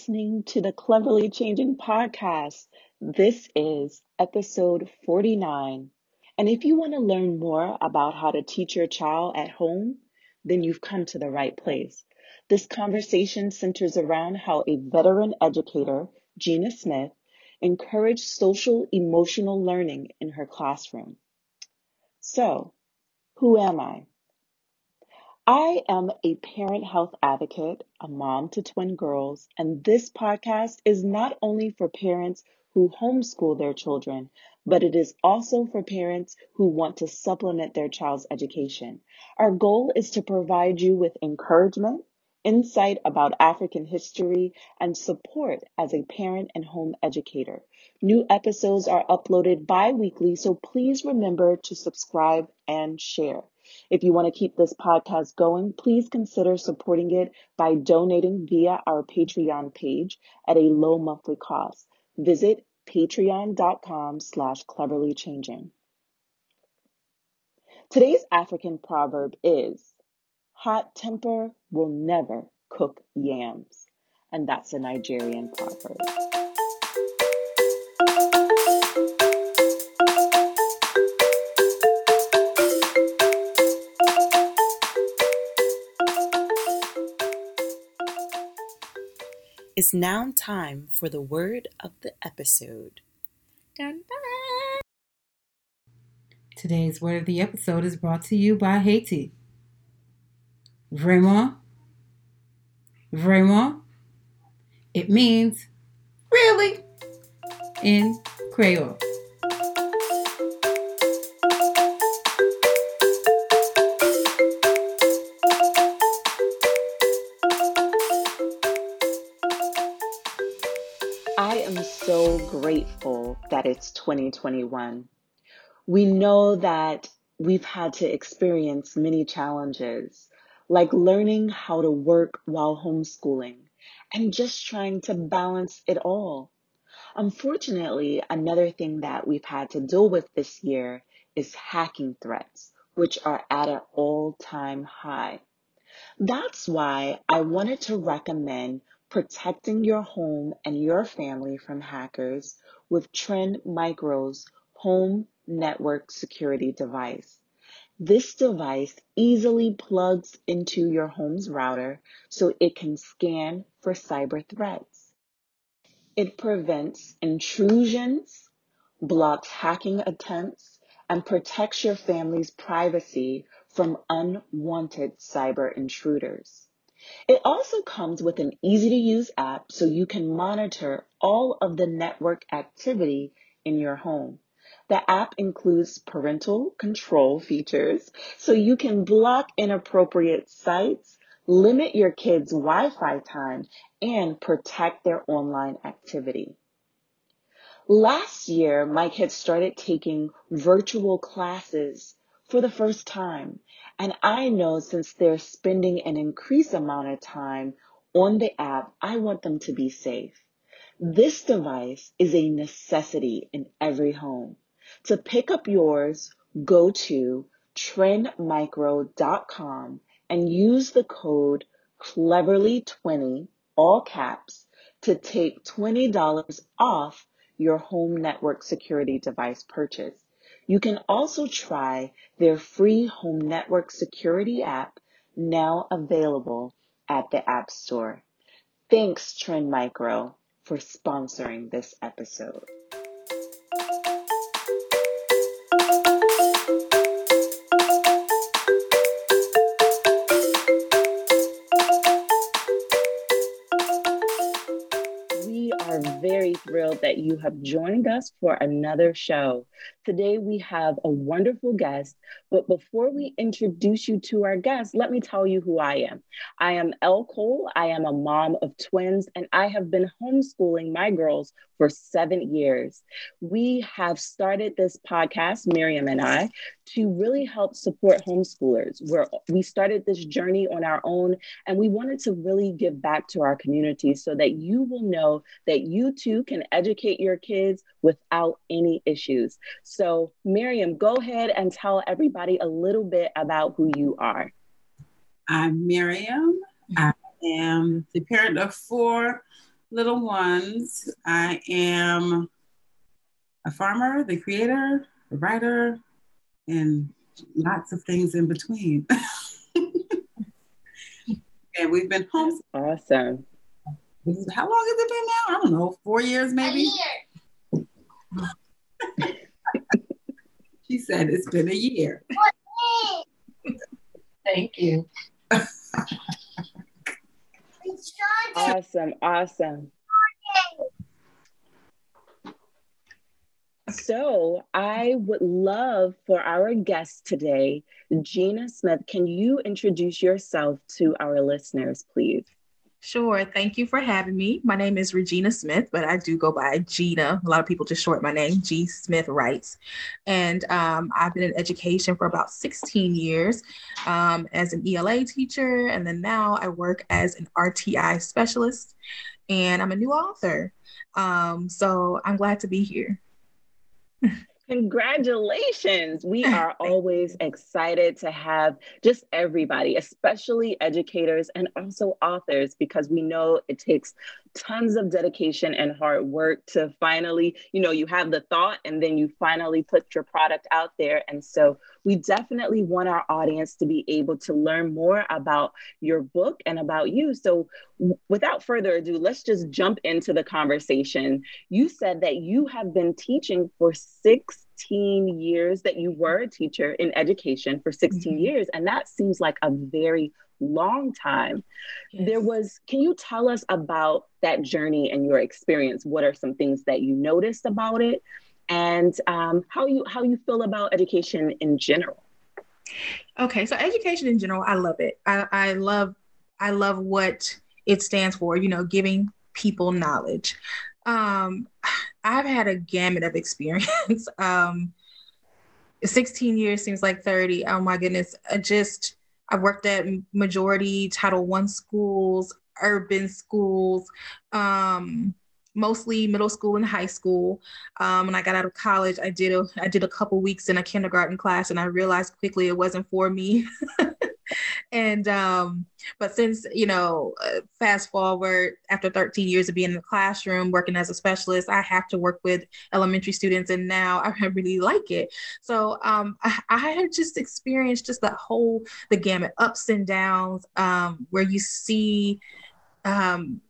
Listening to the Cleverly Changing podcast. This is episode 49. And if you want to learn more about how to teach your child at home, then you've come to the right place. This conversation centers around how a veteran educator, Gina Smith, encouraged social emotional learning in her classroom. So, who am I? I am a parent health advocate, a mom to twin girls, and this podcast is not only for parents who homeschool their children, but it is also for parents who want to supplement their child's education. Our goal is to provide you with encouragement, insight about African history, and support as a parent and home educator. New episodes are uploaded bi weekly, so please remember to subscribe and share. If you want to keep this podcast going, please consider supporting it by donating via our Patreon page at a low monthly cost. Visit patreon.com slash cleverly changing. Today's African proverb is hot temper will never cook yams. And that's a Nigerian proverb. It's now time for the word of the episode. Dun, dun. Today's word of the episode is brought to you by Haiti. Vraiment? Vraiment? It means really in Creole. Grateful that it's 2021. We know that we've had to experience many challenges, like learning how to work while homeschooling and just trying to balance it all. Unfortunately, another thing that we've had to deal with this year is hacking threats, which are at an all time high. That's why I wanted to recommend protecting your home and your family from hackers with Trend Micro's home network security device. This device easily plugs into your home's router so it can scan for cyber threats. It prevents intrusions, blocks hacking attempts, and protects your family's privacy from unwanted cyber intruders. It also comes with an easy to use app so you can monitor all of the network activity in your home. The app includes parental control features so you can block inappropriate sites, limit your kids' Wi Fi time, and protect their online activity. Last year, my kids started taking virtual classes for the first time. And I know since they're spending an increased amount of time on the app, I want them to be safe. This device is a necessity in every home. To pick up yours, go to trendmicro.com and use the code cleverly20, all caps, to take $20 off your home network security device purchase. You can also try their free home network security app now available at the App Store. Thanks, Trend Micro, for sponsoring this episode. Very thrilled that you have joined us for another show. Today we have a wonderful guest, but before we introduce you to our guest, let me tell you who I am. I am Elle Cole. I am a mom of twins, and I have been homeschooling my girls for seven years. We have started this podcast, Miriam and I, to really help support homeschoolers. Where we started this journey on our own, and we wanted to really give back to our community so that you will know that you too can educate your kids without any issues. So, Miriam, go ahead and tell everybody a little bit about who you are. I'm Miriam. I'm am the parent of four little ones. I am a farmer, the creator, the writer, and lots of things in between. and we've been home. Awesome. How long has it been now? I don't know, four years maybe. she said it's been a year. Thank you. awesome, awesome. So, I would love for our guest today, Gina Smith. Can you introduce yourself to our listeners, please? Sure. Thank you for having me. My name is Regina Smith, but I do go by Gina. A lot of people just short my name, G Smith Writes. And um, I've been in education for about 16 years um, as an ELA teacher. And then now I work as an RTI specialist and I'm a new author. Um, so I'm glad to be here. Congratulations. We are always excited to have just everybody, especially educators and also authors, because we know it takes tons of dedication and hard work to finally, you know, you have the thought and then you finally put your product out there. And so we definitely want our audience to be able to learn more about your book and about you. So without further ado, let's just jump into the conversation. You said that you have been teaching for 16 years, that you were a teacher in education for 16 mm-hmm. years. And that seems like a very long time. Yes. There was, can you tell us about that journey and your experience? What are some things that you noticed about it? And um, how you how you feel about education in general? Okay, so education in general, I love it. I, I love I love what it stands for. You know, giving people knowledge. Um, I've had a gamut of experience. um, 16 years seems like 30. Oh my goodness. I just I've worked at majority Title One schools, urban schools, um, mostly middle school and high school. Um, when I got out of college, I did a I did a couple weeks in a kindergarten class, and I realized quickly it wasn't for me. and um, but since you know, uh, fast forward after 13 years of being in the classroom, working as a specialist, I have to work with elementary students, and now I really like it. So um, I, I had just experienced just the whole the gamut, ups and downs, um, where you see um,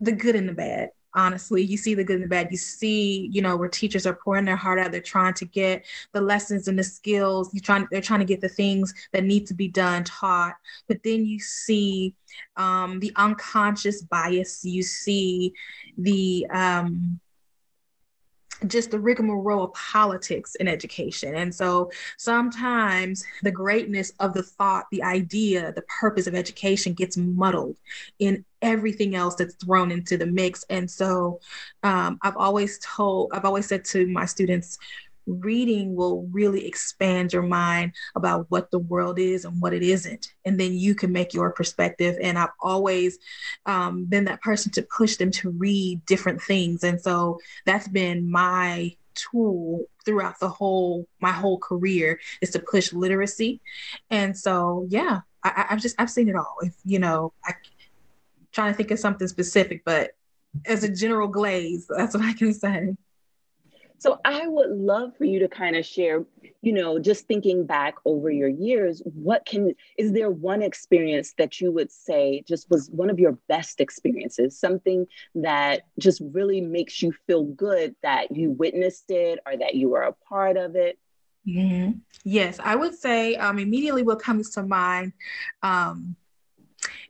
the good and the bad honestly you see the good and the bad. You see you know where teachers are pouring their heart out they're trying to get the lessons and the skills. You trying they're trying to get the things that need to be done taught. But then you see um, the unconscious bias. You see the um, just the rigmarole of politics in education. And so sometimes the greatness of the thought, the idea, the purpose of education gets muddled in everything else that's thrown into the mix. And so um, I've always told, I've always said to my students, reading will really expand your mind about what the world is and what it isn't. And then you can make your perspective. And i've always um, been that person to push them to read different things. And so that's been my tool throughout the whole my whole career is to push literacy. And so yeah I, have just i've seen it all. If you know i trying to think of something specific but as a general glaze that's what i can say so I would love for you to kind of share, you know, just thinking back over your years, what can, is there one experience that you would say just was one of your best experiences, something that just really makes you feel good that you witnessed it or that you were a part of it? Mm-hmm. Yes, I would say um, immediately what comes to mind um,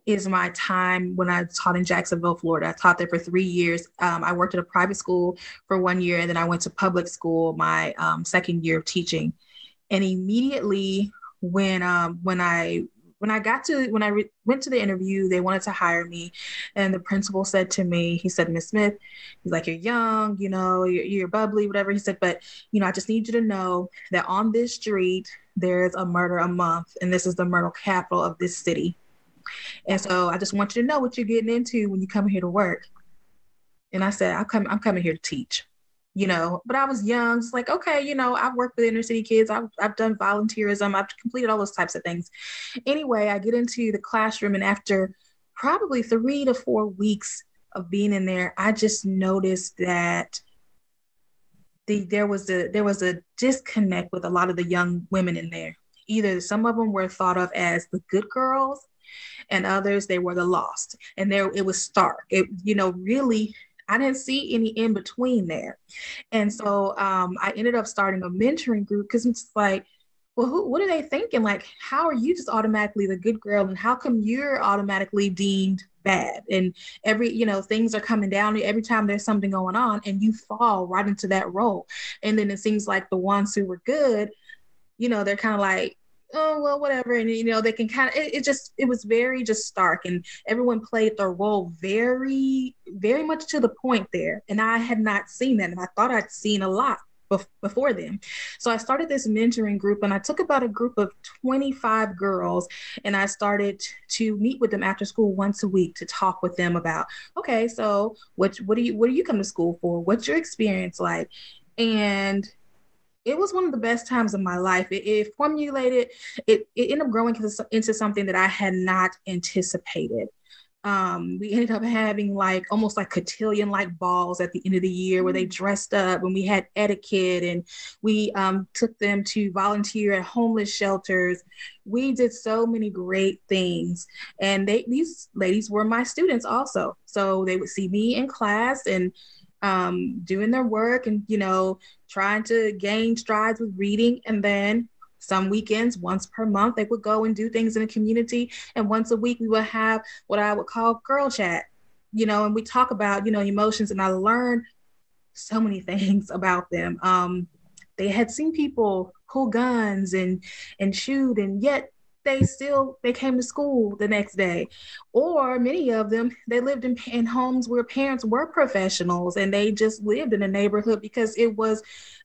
is my time when I taught in Jacksonville, Florida. I taught there for three years. Um, I worked at a private school for one year, and then I went to public school my um, second year of teaching. And immediately when um, when I when I got to when I re- went to the interview, they wanted to hire me, and the principal said to me, he said, "Miss Smith, he's like, you're young, you know, you're, you're bubbly, whatever." He said, "But you know, I just need you to know that on this street there's a murder a month, and this is the murder capital of this city." And so I just want you to know what you're getting into when you come here to work. And I said, I'm coming, I'm coming here to teach, you know, but I was young. It's like, okay, you know, I've worked with inner city kids. I've, I've done volunteerism. I've completed all those types of things. Anyway, I get into the classroom and after probably three to four weeks of being in there, I just noticed that the, there was a there was a disconnect with a lot of the young women in there. Either some of them were thought of as the good girls, and others they were the lost, and there it was stark. It you know really I didn't see any in between there, and so um, I ended up starting a mentoring group because it's like well, who, what are they thinking? Like, how are you just automatically the good girl, and how come you're automatically deemed bad? And every, you know, things are coming down every time there's something going on, and you fall right into that role. And then it seems like the ones who were good, you know, they're kind of like, oh well, whatever, and you know, they can kind of. It, it just, it was very just stark, and everyone played their role very, very much to the point there. And I had not seen that, and I thought I'd seen a lot before then. So I started this mentoring group and I took about a group of 25 girls and I started to meet with them after school once a week to talk with them about, okay, so what what do you what do you come to school for? What's your experience like? And it was one of the best times of my life. It, it formulated, it, it ended up growing into something that I had not anticipated um, we ended up having like almost like cotillion like balls at the end of the year where they mm. dressed up and we had etiquette and we um, took them to volunteer at homeless shelters we did so many great things and they these ladies were my students also so they would see me in class and um, doing their work and you know trying to gain strides with reading and then some weekends, once per month, they would go and do things in the community. And once a week, we would have what I would call girl chat, you know, and we talk about, you know, emotions. And I learned so many things about them. Um, they had seen people pull guns and and shoot, and yet they still they came to school the next day. Or many of them they lived in, in homes where parents were professionals and they just lived in a neighborhood because it was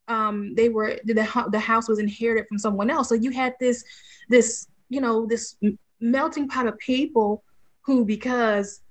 um, they were the, the house was inherited from someone else. So you had this this you know this melting pot of people who because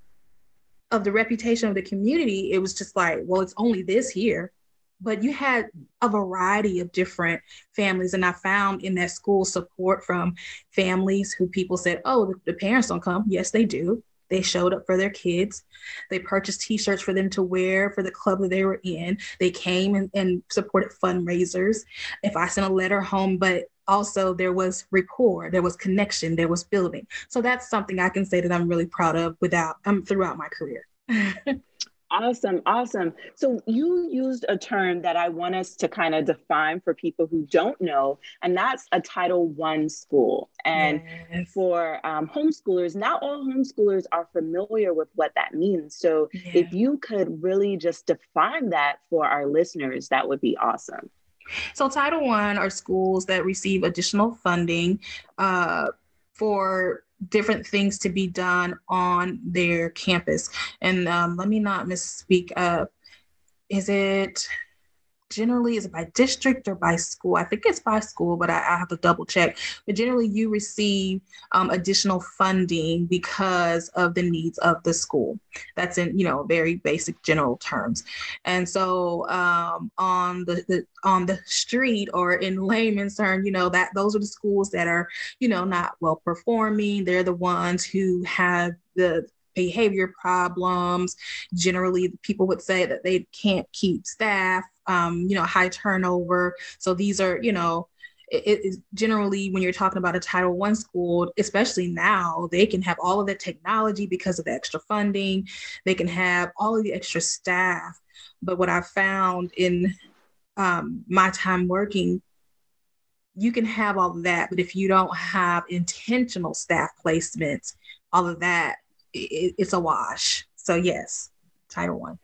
of the reputation of the community it was just like well it's only this here but you had a variety of different families and i found in that school support from families who people said oh the, parents don't come yes they do they showed up for their kids. They purchased t-shirts for them to wear for the club that they were in. They came and, and supported fundraisers. If I sent a letter home, but also there was rapport, there was connection, there was building. So that's something I can say that I'm really proud of without um, throughout my career. Awesome, awesome. So you used a term that I want us to kind of define for people who don't know, and that's a Title One school. And yes. for um, homeschoolers, not all homeschoolers are familiar with what that means. So yeah. if you could really just define that for our listeners, that would be awesome. So Title One are schools that receive additional funding uh, for different things to be done on their campus. And um, let me not misspeak. Uh, is it generally is by district or by school? I think it's by school, but I, I have to double check. But generally, you receive um, additional funding because of the needs of the school. That's in you know very basic general terms. And so um, on the, the on the street or in layman's term, you know that those are the schools that are you know not well performing. They're the ones who have the behavior problems. Generally, people would say that they can't keep staff um, you know, high turnover. So these are, you know, it is generally when you're talking about a title one school especially now they can have all of the technology because of the extra funding they can have all of the extra staff but what i found in um, my time working you can have all of that but if you don't have intentional staff placements all of that it, it's a wash so yes title one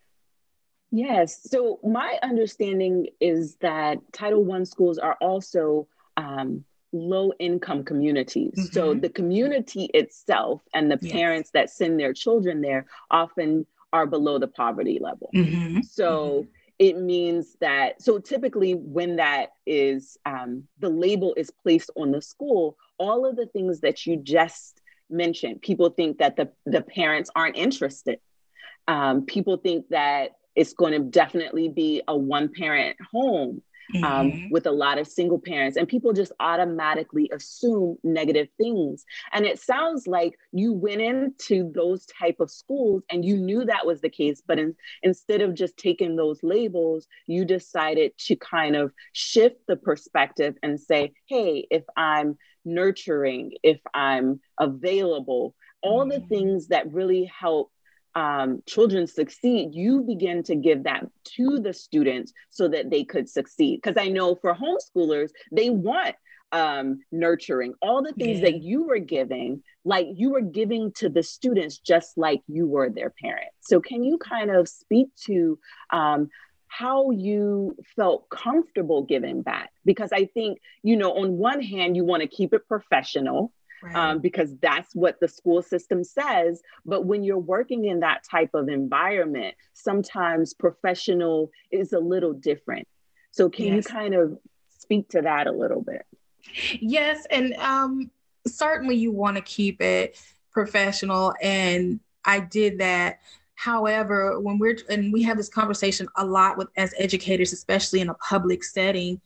Yes. So my understanding is that Title One schools are also um, low income communities. Mm-hmm. So the community itself and the yes. parents that send their children there often are below the poverty level. Mm-hmm. So mm-hmm. it means that, so typically when that is, um, the label is placed on the school, all of the things that you just mentioned, people think that the, the parents aren't interested. Um, people think that it's going to definitely be a one parent home. Um, Mhm. with a lot of single parents, and people just automatically assume negative things. And it sounds like you went into those type of schools and you knew that was the case, but in, instead of just taking those labels, you decided to kind of shift the perspective and say, "Hey, if I'm nurturing, if I'm available, all the Mhm. things that really help." Um, children succeed, you begin to give that to the students so that they could succeed. Because I know for homeschoolers, they want um, nurturing, all the things Yeah. that you were giving, like you were giving to the students just like you were their parent. So, can you kind of speak to um, how you felt comfortable giving back? Because I think, you know, on one hand, you want to keep it professional Right. um, because that's what the school system says. But when you're working in that type of environment, sometimes professional is a little different. So, can you kind of speak to that a little bit? Yes, and um, certainly you want to keep it professional, and I did that. However, when we're and we have this conversation a lot with as educators, especially in a public setting,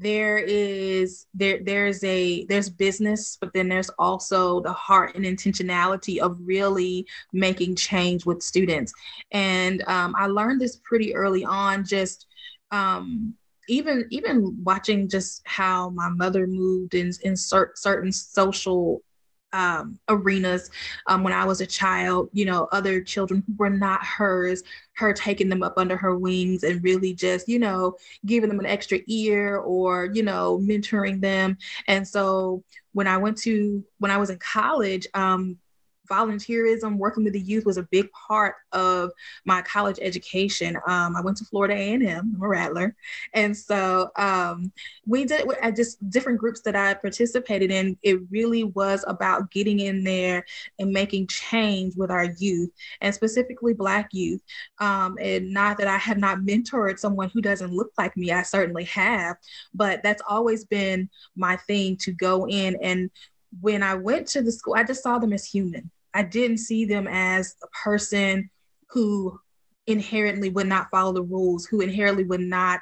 there is there there's a there's business, but then there's also the heart and intentionality of really making change with students. And um, I learned this pretty early on, just um, even even watching just how my mother moved in in cer- certain social um, arenas um, when I was a child, you know, other children who were not hers, her taking them up under her wings and really just, you know, giving them an extra ear or, you know, mentoring them. And so when I went to, when I was in college, um, volunteerism, working with the youth was a big part of my college education. Um, I went to Florida A&M, I'm a Rattler. And so um, we did at just different groups that I participated in. It really was about getting in there and making change with our youth and specifically Black youth. Um, and not that I have not mentored someone who doesn't look like me, I certainly have, but that's always been my thing to go in. And when I went to the school, I just saw them as human. I didn't see them as a person who inherently would not follow the rules, who inherently would not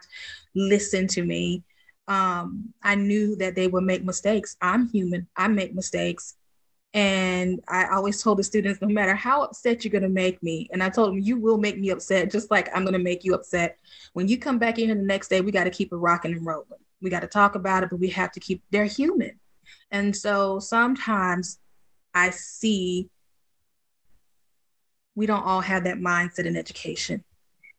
listen to me. Um, I knew that they would make mistakes. I'm human, I make mistakes. And I always told the students, no matter how upset you're going to make me, and I told them, you will make me upset, just like I'm going to make you upset. When you come back in here the next day, we got to keep it rocking and rolling. We got to talk about it, but we have to keep, they're human. And so sometimes I see we don't all have that mindset in education.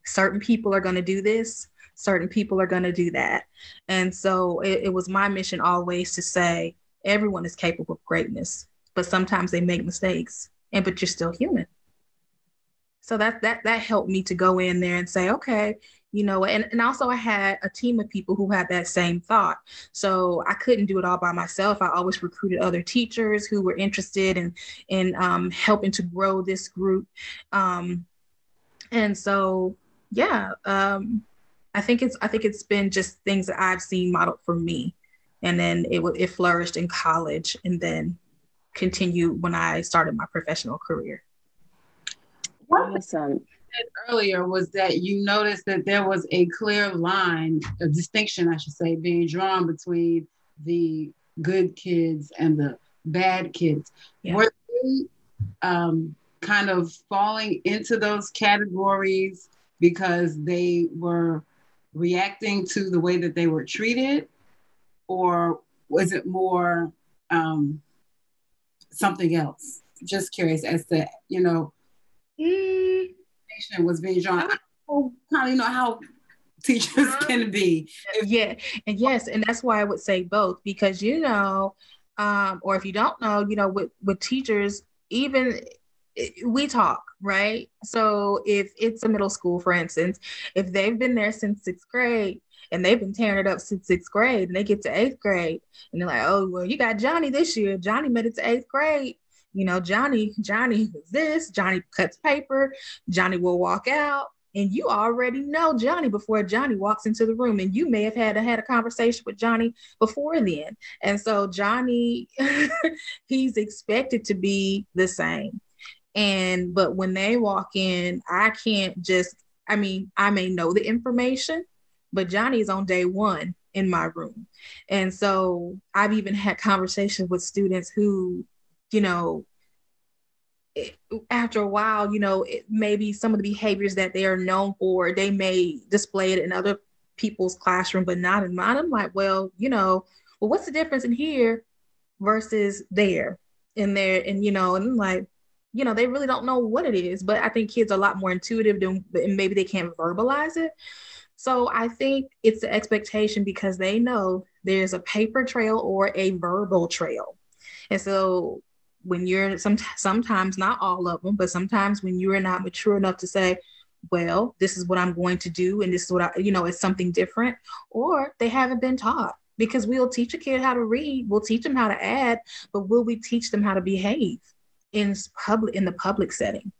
Certain people are going to do this, certain people are going to do that. And so it, it, was my mission always to say everyone is capable of greatness, but sometimes they make mistakes, and but you're still human. So that that that helped me to go in there and say, okay, you know, and, and also I had a team of people who had that same thought. So I couldn't do it all by myself. I always recruited other teachers who were interested in in um, helping to grow this group. Um, and so, yeah, um, I think it's I think it's been just things that I've seen modeled for me, and then it it flourished in college, and then continued when I started my professional career. Awesome earlier was that you noticed that there was a clear line, a distinction, I should say, being drawn between the good kids and the bad kids. Yeah. Were they um, kind of falling into those categories because they were reacting to the way that they were treated? Or was it more um, something else? Just curious as to, you know, mm was being drawn. Uh-huh. I don't kind of know how teachers uh-huh. can be. Yeah, and yes, and that's why I would say both because you know, um, or if you don't know, you know, with with teachers, even eh, we talk right. So if it's a middle school, for instance, if they've been there since sixth grade and they've been tearing it up since sixth grade and they get to eighth grade and they're like, oh well, you got Johnny this year. Johnny made it to eighth grade you know, Johnny, Johnny is this, Johnny cuts paper, Johnny will walk out. And you already know Johnny before Johnny walks into the room, and you may have had had a conversation with Johnny before then. And so Johnny, he's expected to be the same. And but when they walk in, I can't just, I mean, I may know the information, but Johnny is on day one in my room. And so I've even had conversations with students who, you know, after a while, you know, maybe some of the behaviors that they are known for, they may display it in other people's classroom, but not in mine. I'm like, well, you know, well, what's the difference in here versus there in there? And, you know, and I'm like, you know, they really don't know what it is, but I think kids are a lot more intuitive than and maybe they can't verbalize it. So I think it's the expectation because they know there's a paper trail or a verbal trail. And so when you're some sometimes not all of them, but sometimes when you are not mature enough to say, well, this is what I'm going to do, and this is what I, you know, it's something different, or they haven't been taught because we'll teach a kid how to read, we'll teach them how to add, but will we teach them how to behave in public in the public setting?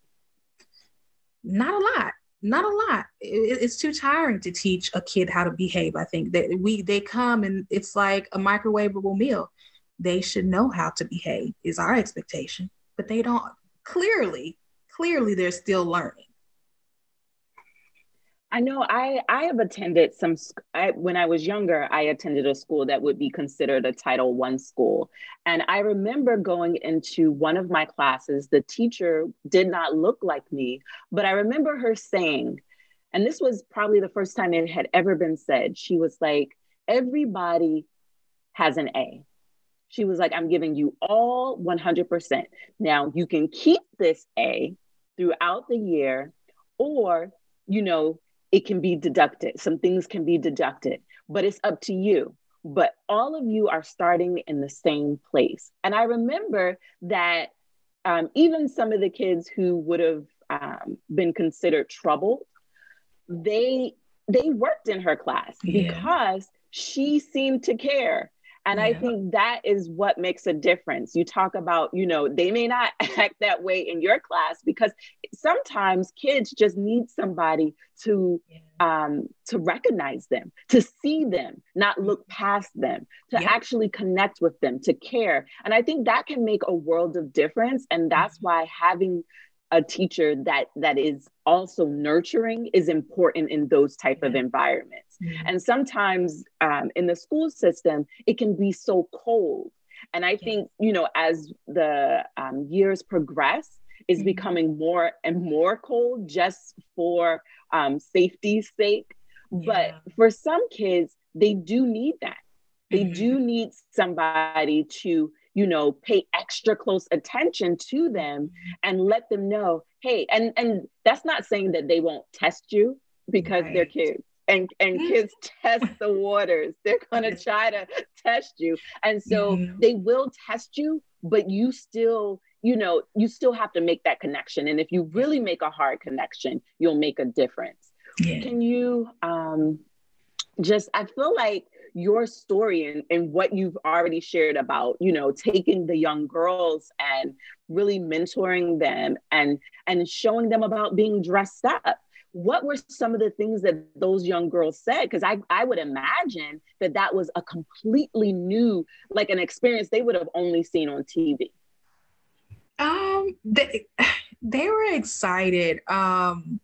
Not a lot. Not a lot. It, it's too tiring to teach a kid how to behave. I think that we they come and it's like a microwavable meal they should know how to behave is our expectation but they don't clearly clearly they're still learning. I know I I have attended some I, when I was younger I attended a school that would be considered a title 1 school. And I remember going into one of my classes the teacher did not look like me but I remember her saying and this was probably the first time it had ever been said she was like everybody has an A she was like, I'm giving you all 100%. Now you can keep this A throughout the year, or, you know, it can be deducted. Some things can be deducted, but it's up to you. But all of you are starting in the same place. And I remember that um, even some of the kids who would have um, been considered troubled, they they worked in her class yeah. because she seemed to care and yeah. I think that is what makes a difference. You talk about, you know, they may not act that way in your class because sometimes kids just need somebody to yeah. um to recognize them, to see them, not look past them, to yeah. actually connect with them, to care. And I think that can make a world of difference. And that's mm-hmm. why having a teacher that that is also nurturing is important in those type of environments mm-hmm. and sometimes um, in the school system it can be so cold and i think you know as the um, years progress is mm-hmm. becoming more and more cold just for um, safety's sake yeah. but for some kids they do need that they mm-hmm. do need somebody to you know pay extra close attention to them and let them know hey and and that's not saying that they won't test you because right. they're kids. And and kids test the waters. They're going to try to test you. And so mm-hmm. they will test you but you still you know you still have to make that connection. And if you really make a hard connection you'll make a difference. Yeah. can you um just i feel like your story and, and what you've already shared about you know taking the young girls and really mentoring them and and showing them about being dressed up. What were some of the things that those young girls said? Because I, I would imagine that that was a completely new like an experience they would have only seen on tv um they, they were excited. Um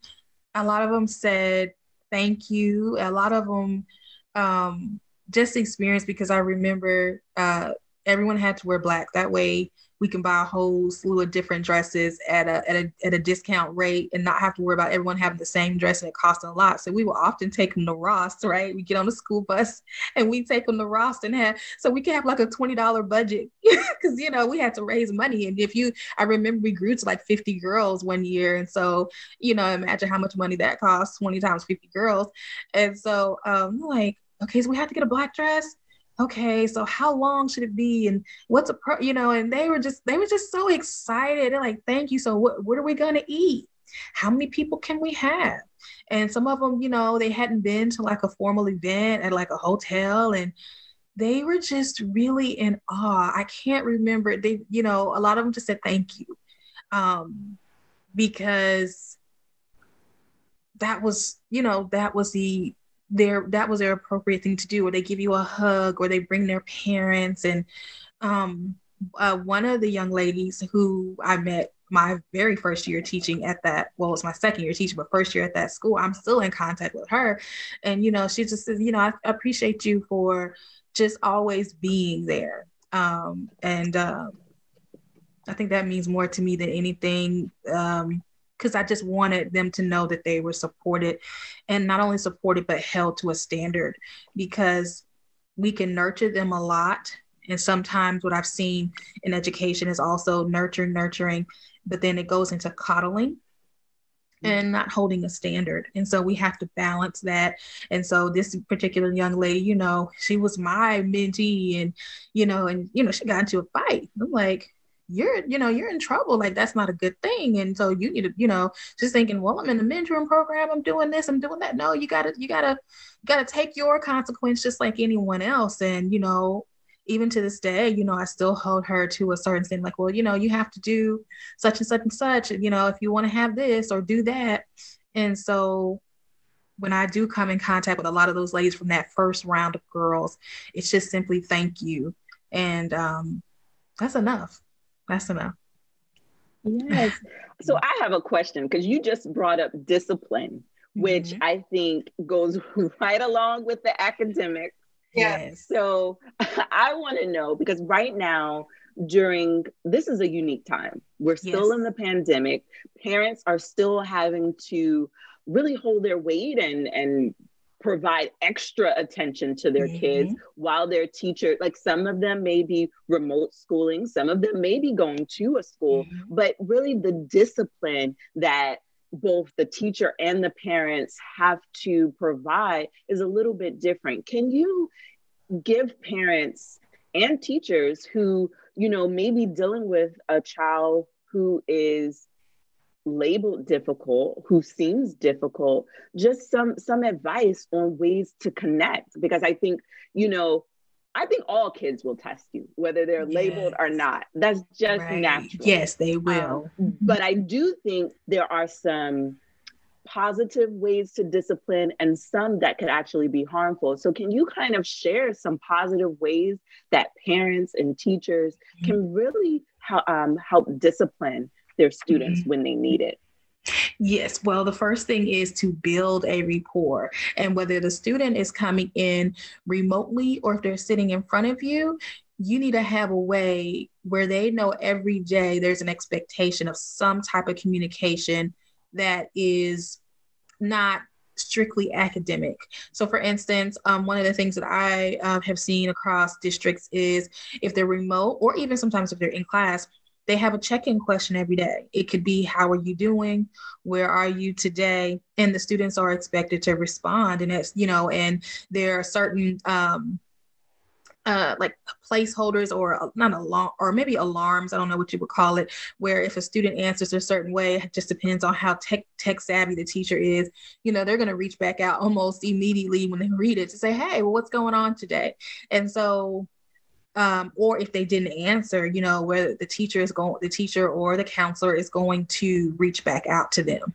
a lot of them said thank you. A lot of them um just experience because I remember uh, everyone had to wear black. That way we can buy a whole slew of different dresses at a, at a at a discount rate and not have to worry about everyone having the same dress and it costing a lot. So we will often take them to Ross, right? We get on the school bus and we take them to Ross and have so we can have like a twenty dollar budget because you know we had to raise money. And if you, I remember we grew to like fifty girls one year, and so you know imagine how much money that costs twenty times fifty girls. And so um, like okay, so we have to get a black dress. Okay, so how long should it be? And what's a pro, you know, and they were just, they were just so excited. They're like, thank you. So what, what are we going to eat? How many people can we have? And some of them, you know, they hadn't been to like a formal event at like a hotel and they were just really in awe. I can't remember. They, you know, a lot of them just said thank you. Um, because that was, you know, that was the their that was their appropriate thing to do or they give you a hug or they bring their parents. And um, uh, one of the young ladies who I met my very first year teaching at that well it's my second year teaching but first year at that school i'm still in contact with her. And you know she just says you know i appreciate you for just always being there. Um, and um, i think that means more to me than anything um, because I just wanted them to know that they were supported and not only supported, but held to a standard because we can nurture them a lot. And sometimes what I've seen in education is also nurturing, nurturing, but then it goes into coddling mm-hmm. and not holding a standard. And so we have to balance that. And so this particular young lady, you know, she was my mentee and, you know, and, you know, she got into a fight. I'm like, you're, you know, you're in trouble. Like that's not a good thing. And so you need to, you know, just thinking, well, I'm in the mentoring program. I'm doing this. I'm doing that. No, you gotta, you gotta, you gotta take your consequence just like anyone else. And, you know, even to this day, you know, I still hold her to a certain thing, like, well, you know, you have to do such and such and such, you know, if you want to have this or do that. And so when I do come in contact with a lot of those ladies from that first round of girls, it's just simply thank you. And um, that's enough. That's enough. Yes. So I have a question because you just brought up discipline, which mm-hmm. I think goes right along with the academics Yes. So I want to know because right now, during this is a unique time. We're still yes. in the pandemic. Parents are still having to really hold their weight and and provide extra attention to their mm-hmm. kids while their teacher like some of them may be remote schooling some of them may be going to a school mm-hmm. but really the discipline that both the teacher and the parents have to provide is a little bit different. Can you give parents and teachers who, you know, may be dealing with a child who is labeled difficult who seems difficult just some some advice on ways to connect because i think you know I think all kids will test you, whether they're yes. labeled or not. That's just right. natural. Yes, they will. Um, but I do think there are some positive ways to discipline and some that could actually be harmful. So, can you kind of share some positive ways that parents and teachers mm-hmm. can really um, help discipline their students mm-hmm. when they need it? Yes. Well, the first thing is to build a rapport. And whether the student is coming in remotely or if they're sitting in front of you, you need to have a way where they know every day there's an expectation of some type of communication that is not strictly academic. So, for instance, um, one of the things that I uh, have seen across districts is if they're remote or even sometimes if they're in class, they have a check-in question every day. It could be, how are you doing? Where are you today? And the students are expected to respond. And it's, you know, and there are certain um, uh, like placeholders or not alarm or maybe alarms i don't know what you would call it where if a student answers a certain way it just depends on how tech tech savvy the teacher is you know they're going to reach back out almost immediately when they read it to say hey well what's going on today and so um, or if they didn't answer, you know, where the teacher is going, the teacher or the counselor is going to reach back out to them.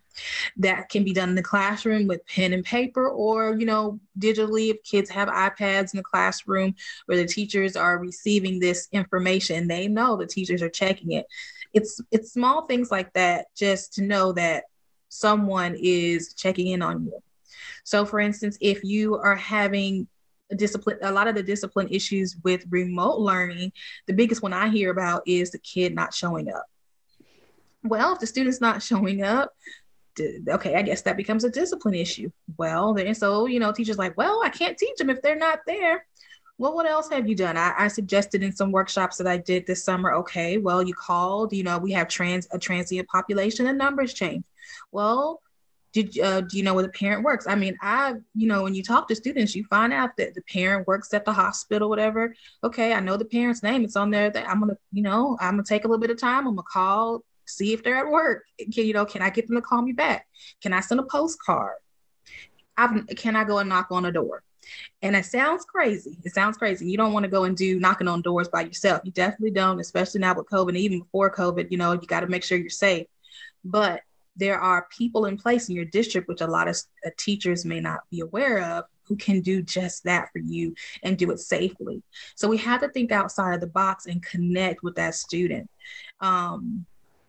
That can be done in the classroom with pen and paper, or you know, digitally if kids have iPads in the classroom where the teachers are receiving this information, they know the teachers are checking it. It's it's small things like that just to know that someone is checking in on you. So, for instance, if you are having discipline a lot of the discipline issues with remote learning the biggest one i hear about is the kid not showing up. Well if the student's not showing up okay i guess that becomes a discipline issue. Well then so you know teachers like well i can't teach them if they're not there. Well what else have you done? I, I suggested in some workshops that i did this summer okay well you called you know we have trans a transient population and numbers change. Well did uh, do you know where the parent works i mean i you know when you talk to students you find out that the parent works at the hospital whatever okay i know the parent's name it's on there that i'm gonna you know i'm gonna take a little bit of time i'm gonna call see if they're at work can you know can i get them to call me back can i send a postcard I've, can i go and knock on a door and it sounds crazy. It sounds crazy. You don't want to go and do knocking on doors by yourself. You definitely don't, especially now with COVID. Even before COVID, you know, you got to make sure you're safe. But there are people in place in your district, which a lot of uh, teachers may not be aware of, who can do just that for you and do it safely. So we have to think outside of the box and connect with that student. Um,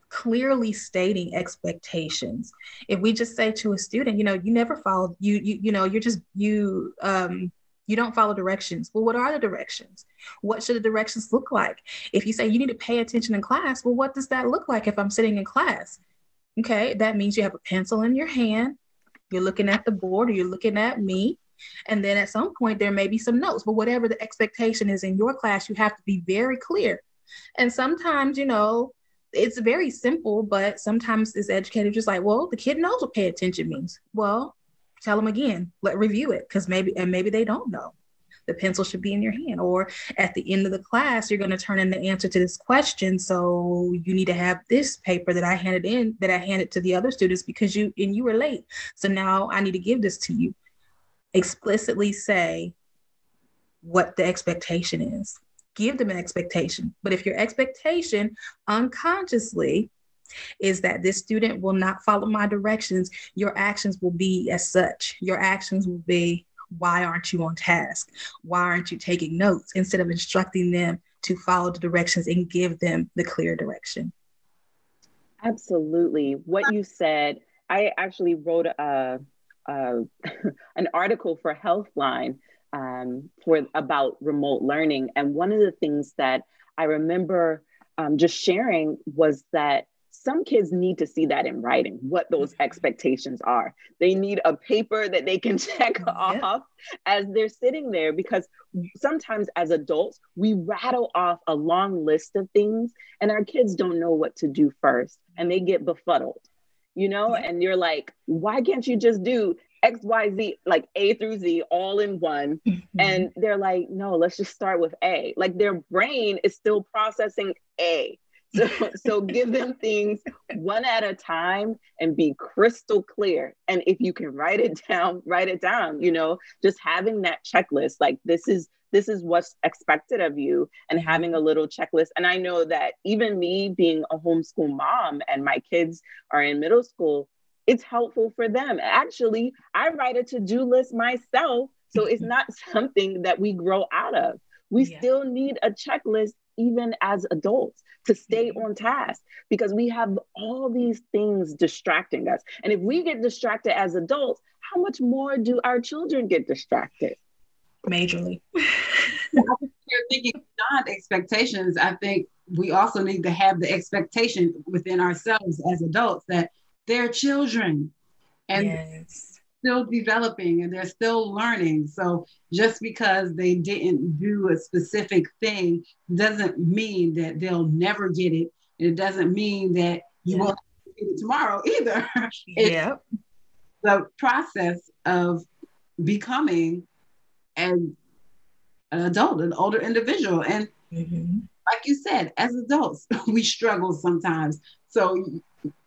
clearly stating expectations. If we just say to a student, you know, you never follow, you you you know, you're just you um you don't follow directions. Well, what are the directions? What should the directions look like? If you say you need to pay attention in class, well, what does that look like if I'm sitting in class? Okay, that means you have a pencil in your hand, you're looking at the board, or you're looking at me. And then at some point, there may be some notes, but whatever the expectation is in your class, you have to be very clear. And sometimes, you know, it's very simple, but sometimes as educators, just like, well, the kid knows what pay attention means. Well, tell them again, let review it because maybe and maybe they don't know. The pencil should be in your hand, or at the end of the class, you're going to turn in the answer to this question. So you need to have this paper that I handed in that I handed to the other students because you and you were late. So now I need to give this to you. Explicitly say what the expectation is give them an expectation. But if your expectation unconsciously is that this student will not follow my directions, your actions will be as such. Your actions will be, why aren't you on task? Why aren't you taking notes? Instead of instructing them to follow the directions and give them the clear direction. Absolutely. What you said, I actually wrote a, a an article for Healthline um, for about remote learning. And one of the things that I remember um, just sharing was that some kids need to see that in writing, what those mm-hmm. expectations are. They need a paper that they can check yeah. off as they're sitting there because sometimes as adults, we rattle off a long list of things and our kids don't know what to do first and they get befuddled you know, yeah. and you're like, why can't you just do X, Y, Z, like A through Z all in one. Mm-hmm. And they're like, no, let's just start with A. Like their brain is still processing A. So, so give them things one at a time and be crystal clear. And if you can write it down, write it down, you know, just having that checklist, like this is this is what's expected of you and mm-hmm. having a little checklist. And I know that even me being a homeschool mom and my kids are in middle school, it's helpful for them. Actually, I write a to do list myself. So it's not something that we grow out of. We yeah. still need a checklist, even as adults, to stay mm-hmm. on task because we have all these things distracting us. And if we get distracted as adults, how much more do our children get distracted? Majorly. You're thinking beyond expectations. I think we also need to have the expectation within ourselves as adults that they're children and yes. Still developing and they're still learning. So just because they didn't do a specific thing doesn't mean that they'll never get it. It doesn't mean that you yeah. won't get it tomorrow either. yeah. The process of becoming an, an adult, an older individual. And mm-hmm. like you said, as adults, we struggle sometimes. So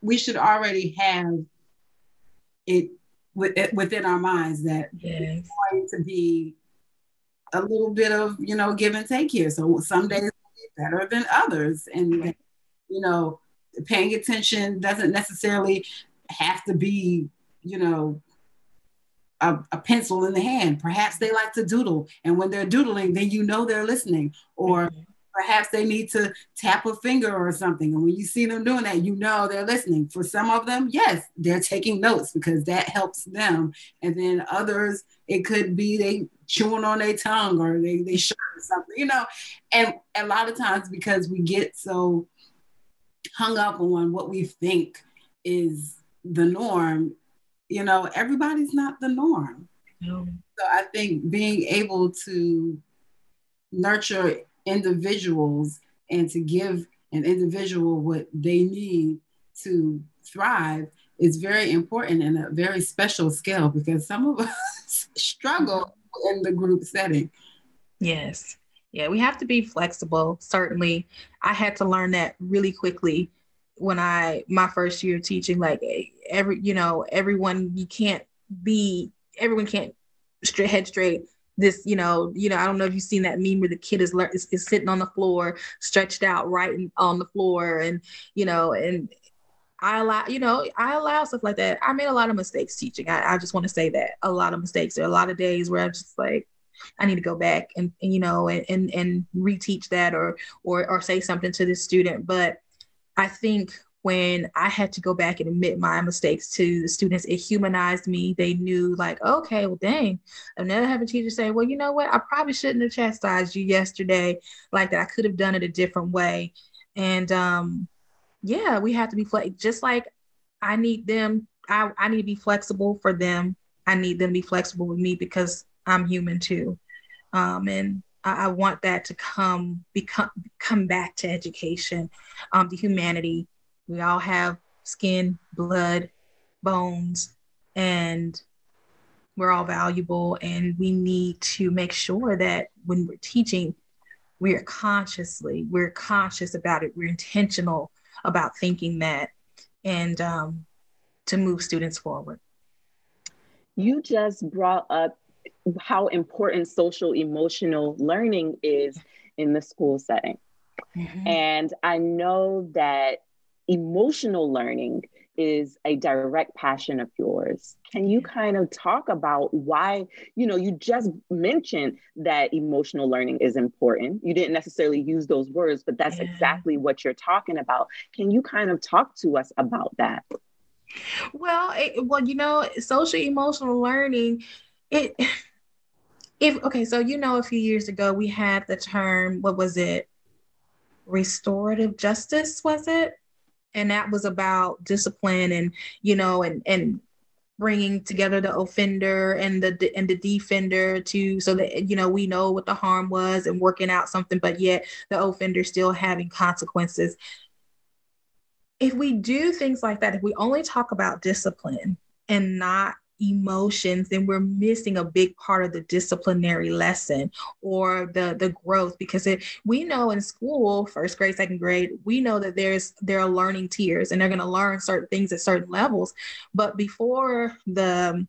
we should already have it within our minds that yes. it's going to be a little bit of you know give and take here. So some days will be better than others, and you know paying attention doesn't necessarily have to be you know a, a, pencil in the hand. Perhaps they like to doodle, and when they're doodling, then you know they're listening. Or mm-hmm perhaps they need to tap a finger or something. And when you see them doing that, you know they're listening. For some of them, yes, they're taking notes because that helps them. And then others, it could be they chewing on their tongue or they they shirt or something, you know. And a lot of times because we get so hung up on what we think is the norm, you know, everybody's not the norm. No. So I think being able to nurture individuals and to give an individual what they need to thrive is very important and a very special skill because some of us struggle in the group setting. Yes. Yeah, we have to be flexible. Certainly, I had to learn that really quickly when I my first year of teaching. Like eh, every, you know, everyone you can't be everyone can't head straight this, you know, you know, I don't know if you've seen that meme where the kid is, is, is sitting on the floor, stretched out right on the floor, and you know, and I allow, you know, I allow stuff like that. I made a lot of mistakes teaching. I, I just want to say that a lot of mistakes. There are a lot of days where I'm just like, I need to go back and, and you know, and, and and reteach that or or or say something to this student. But I think when I had to go back and admit my mistakes to the students, it humanized me. They knew, like, okay, well, dang, I've never had a teacher say, well, you know what, I probably shouldn't have chastised you yesterday like that. I could have done it a different way. And um, yeah, we have to be flexible. Just like I need them, I, I need to be flexible for them. I need them to be flexible with me because I'm human too. Um, and I, I, want that to come become come back to education, um, to humanity, we all have skin, blood, bones, and we're all valuable. And we need to make sure that when we're teaching, we're consciously, we're conscious about it, we're intentional about thinking that and um, to move students forward. You just brought up how important social emotional learning is in the school setting. Mm-hmm. And I know that emotional learning is a direct passion of yours. Can you kind of talk about why, you know, you just mentioned that emotional learning is important. You didn't necessarily use those words, but that's yeah. exactly what you're talking about. Can you kind of talk to us about that? Well, it, well, you know, social emotional learning, it if okay, so you know a few years ago we had the term what was it? Restorative justice was it? And that was about discipline and you know and and bringing together the offender and the and the defender to so that you know we know what the harm was and working out something but yet the offender still having consequences. If we do things like that if we only talk about discipline and not emotions then we're missing a big part of the disciplinary lesson or the the growth because it, we know in school first grade second grade we know that there's there are learning tiers and they're going to learn certain things at certain levels. But before the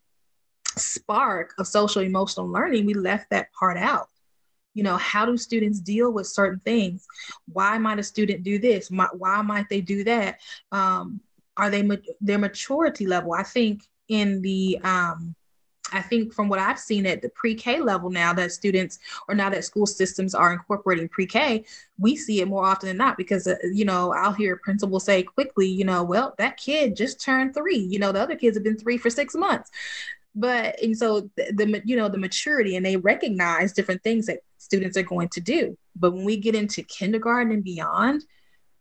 spark of social emotional learning we left that part out. You know how do students deal with certain things? Why might a student do this? Why might they do that? Um, are they their maturity level? I think in the um, I think from what I've seen at the pre-K level now that students or now that school systems are incorporating pre-K, we see it more often than not because uh, you know I'll hear a principal say quickly, you know, well that kid just turned three, you know, the other kids have been three for six months, but and so the, the you know the maturity and they recognize different things that students are going to do, but when we get into kindergarten and beyond,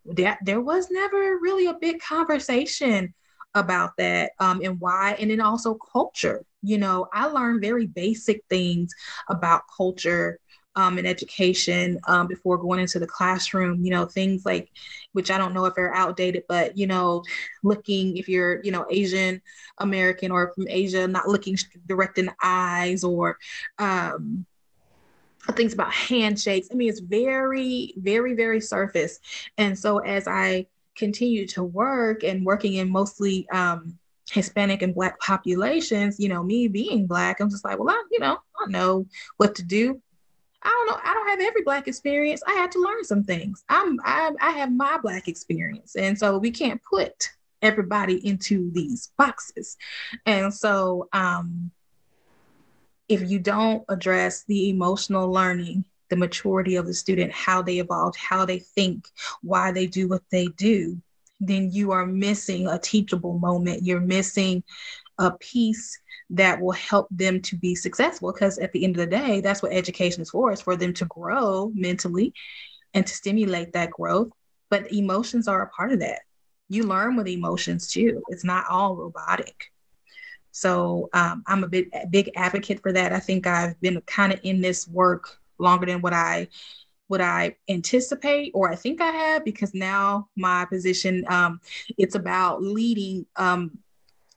that there was never really a big conversation about that um, and why, and then also culture. You know, I learned very basic things about culture um, and education um, before going into the classroom. You know, things like, which I don't know if they're outdated, but you know, looking if you're you know Asian American or from Asia, not looking direct in the eyes or um, things about handshakes. I mean, it's very, very, very surface. And so as I continue to work and working in mostly um, Hispanic and Black populations, you know, me being Black, I'm just like, well, I, you know, I know what to do. I don't know. I don't have every Black experience. I had to learn some things. I'm, I, I have my Black experience. And so we can't put everybody into these boxes. And so, um, if you don't address the emotional learning the maturity of the student, how they evolved, how they think, why they do what they do, then you are missing a teachable moment. You're missing a piece that will help them to be successful. Because at the end of the day, that's what education is for, is for them to grow mentally and to stimulate that growth. But emotions are a part of that. You learn with emotions too. It's not all robotic. So um, I'm a big, big advocate for that. I think I've been kind of in this work longer than what I what I anticipate or I think I have because now my position um, it's about leading um,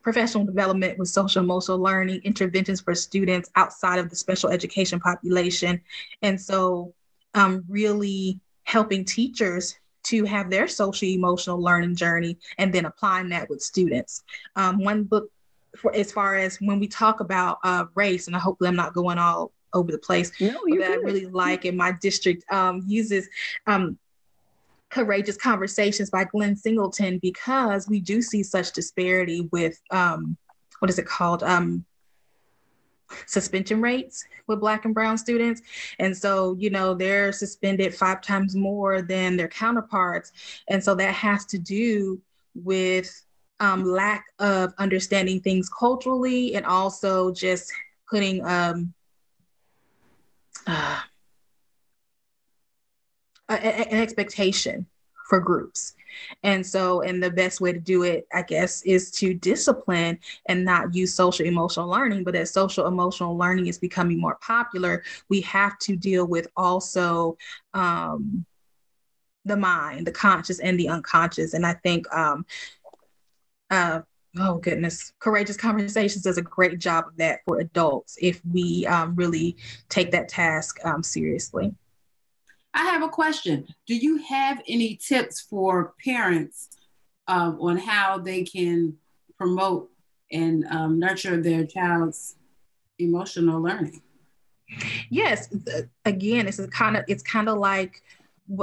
professional development with social emotional learning interventions for students outside of the special education population, and so um, really helping teachers to have their social emotional learning journey and then applying that with students. Um, one book for as far as when we talk about uh, race, and I hope I'm not going all over the place. No, that I really like in my district um, uses um, Courageous Conversations by Glenn Singleton because we do see such disparity with um, what is it called? Um, suspension rates with black and brown students. And so you know they're suspended five times more than their counterparts. And so that has to do with um, lack of understanding things culturally and also just putting um, uh, an expectation for groups. And so, and the best way to do it, I guess, is to discipline and not use social emotional learning. But as social emotional learning is becoming more popular, we have to deal with also um, the mind, the conscious, and the unconscious. And I think, um, uh, oh goodness, Courageous Conversations does a great job of that for adults if we um, really take that task um, seriously. I have a question. Do you have any tips for parents um, on how they can promote and um, nurture their child's emotional learning? Yes. Again, it's kind of it's kind of like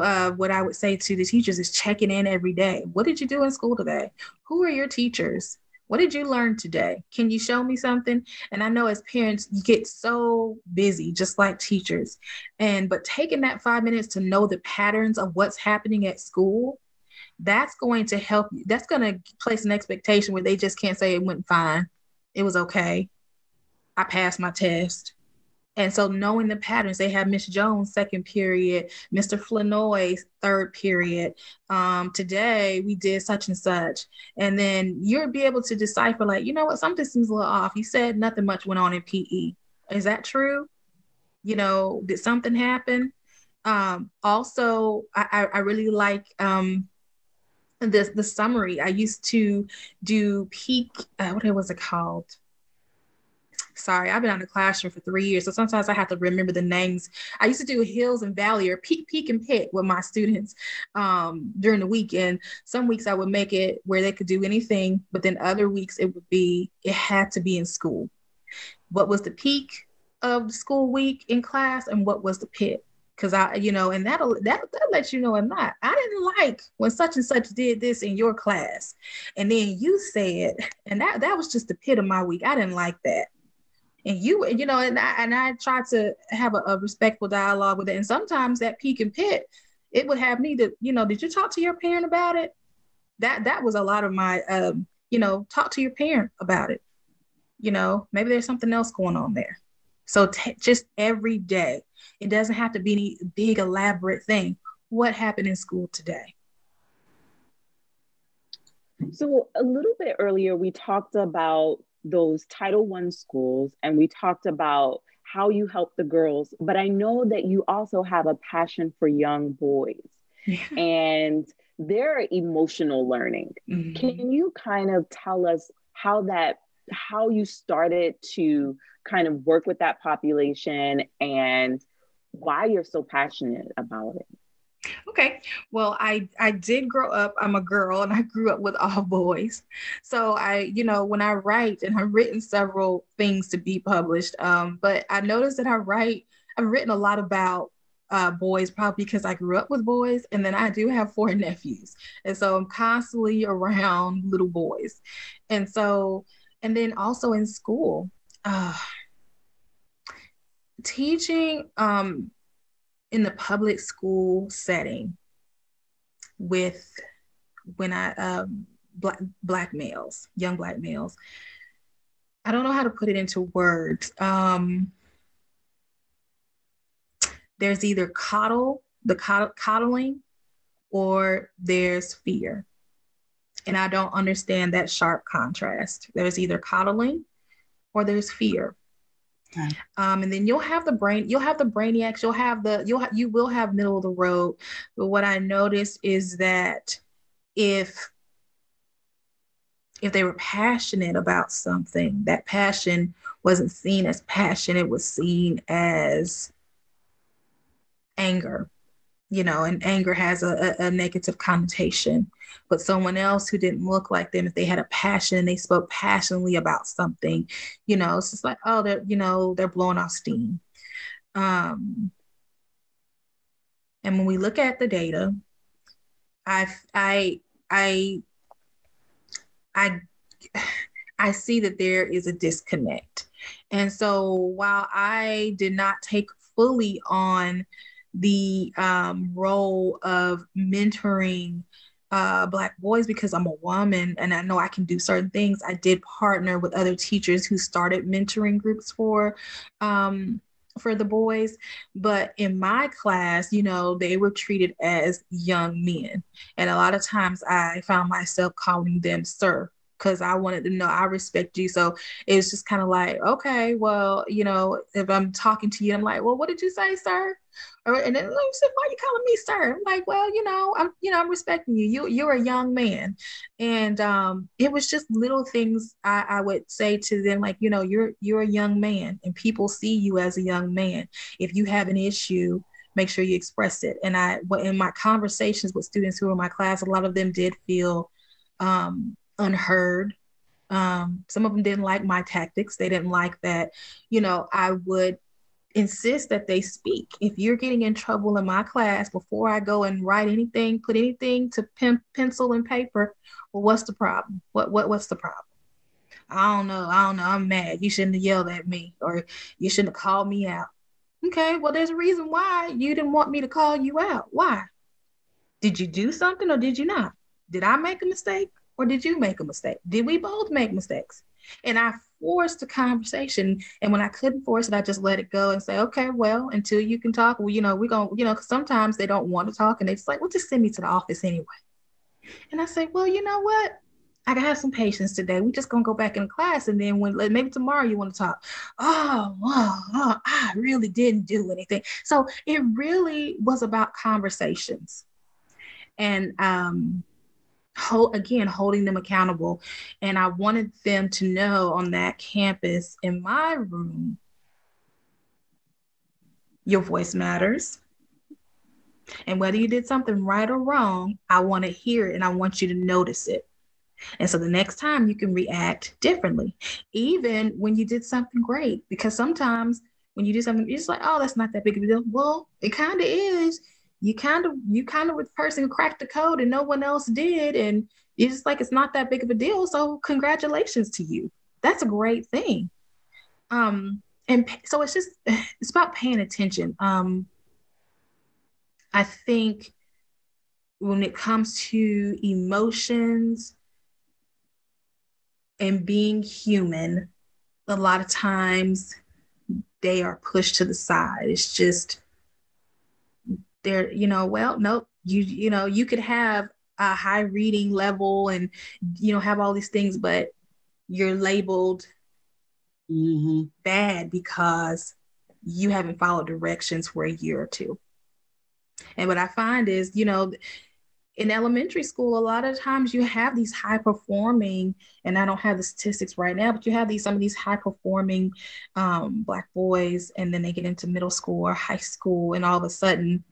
uh, what I would say to the teachers is checking in every day. What did you do in school today? Who are your teachers? What did you learn today? Can you show me something? And I know as parents, you get so busy, just like teachers. And but taking that five minutes to know the patterns of what's happening at school, that's going to help you. That's going to place an expectation where they just can't say it went fine. It was okay. I passed my test. And so knowing the patterns, they have Miss Jones second period, Mr. Flanoy third period. Um, today we did such and such. And then you'll be able to decipher, like, you know what, something seems a little off. You said nothing much went on in PE. Is that true? You know, did something happen? Um, also, I, I really like um, the, the summary. I used to do peak, uh, what was it called? Sorry, I've been out of the classroom for three years. So sometimes I have to remember the names. I used to do hills and valley or peak, peak and pit with my students um, during the week. And some weeks I would make it where they could do anything, but then other weeks it would be, it had to be in school. What was the peak of the school week in class and what was the pit? Cause I, you know, and that'll that that lets you know or not. I didn't like when such and such did this in your class, and then you said, and that that was just the pit of my week. I didn't like that and you you know and I, and I try to have a, a, respectful dialogue with it. And sometimes that peak and pit it would have me to you know did you talk to your parent about it? That that was a lot of my um you know talk to your parent about it. You know maybe there's something else going on there. So t- just every day it doesn't have to be any big elaborate thing. What happened in school today? So a little bit earlier we talked about those Title One schools and we talked about how you help the girls, but I know that you also have a passion for young boys yeah. and their emotional learning. Mm-hmm. Can you kind of tell us how that how you started to kind of work with that population and why you're so passionate about it? Okay. Well, I I did grow up. I'm a girl, and I grew up with all boys. So I, you know, when I write, and I've written several things to be published. Um, but I noticed that I write. I've written a lot about uh, boys, probably because I grew up with boys, and then I do have four nephews, and so I'm constantly around little boys, and so, and then also in school, uh, teaching. Um, in the public school setting with when I um, black black males, young black males. I don't know how to put it into words. Um, there's either coddle, the coddling, or there's fear. And I don't understand that sharp contrast. There's either coddling or there's fear. Okay. Um, and then you'll have the brain, you'll have the brainiacs, you'll have the, you'll ha- you will have middle of the road. But what I noticed is that if if they were passionate about something, that passion wasn't seen as passion, it was seen as anger you know, and anger has a, a, negative connotation. But someone else who didn't look like them, if they had a passion and they spoke passionately about something, you know, it's just like, oh, they're, you know, they're blowing off steam. Um, and when we look at the data, I, I, I, I, I see that there is a disconnect. And so while I did not take fully on the um, role of mentoring uh, black boys because I'm a woman and I know I can do certain things. I did partner with other teachers who started mentoring groups for um, for the boys, but in my class, you know, they were treated as young men, and a lot of times I found myself calling them sir because I wanted to know I respect you. So it was just kind of like, okay, well, you know, if I'm talking to you, I'm like, well, what did you say, sir? Or, and then like, said, why are you calling me sir? I'm like, well, you know, I'm, you know, I'm respecting you. You, you're a young man, and um, it was just little things I, I would say to them, like, you know, you're, you're a young man, and people see you as a young man. If you have an issue, make sure you express it. And I, in my conversations with students who were in my class, a lot of them did feel um, unheard. Um, some of them didn't like my tactics. They didn't like that, you know, I would insist that they speak. If you're getting in trouble in my class before I go and write anything, put anything to pen, pencil and paper, well, what's the problem? What what what's the problem? I don't know. I don't know. I'm mad. You shouldn't have yelled at me, or you shouldn't have called me out. Okay, well, there's a reason why you didn't want me to call you out. Why? Did you do something or did you not? Did I make a mistake or did you make a mistake? Did we both make mistakes? And I forced the conversation. And when I couldn't force it, I just let it go and say, okay, well, until you can talk, well, you know, we're going to, you know, sometimes they don't want to talk and they just like, well, just send me to the office anyway. And I say, well, you know what? I gotta have some patience today. We're just gonna go back in class, and then when maybe tomorrow you want to talk. Oh, oh, oh, I really didn't do anything. So it really was about conversations, and um, hold, again holding them accountable. And i wanted them to know on that campus in my room your voice matters. And whether you did something right or wrong i want to hear it and i want you to notice it. And so the next time you can react differently even when you did something great because sometimes when you do something you're just like oh that's not that big of a deal. Well it kind of is you kind of you kind of with the person cracked the code and no one else did and it's just like it's not that big of a deal. So congratulations to you. That's a great thing. Um and so it's just it's about paying attention. Um i think when it comes to emotions and being human a lot of times they are pushed to the side. It's just they're you know well nope you you know you could have a high reading level and you know have all these things but you're labeled mm-hmm. bad because you haven't followed directions for a year or two and what i find is you know in elementary school a lot of times you have these high performing and i don't have the statistics right now but you have these some of these high performing um, black boys and then they get into middle school or high school and all of a sudden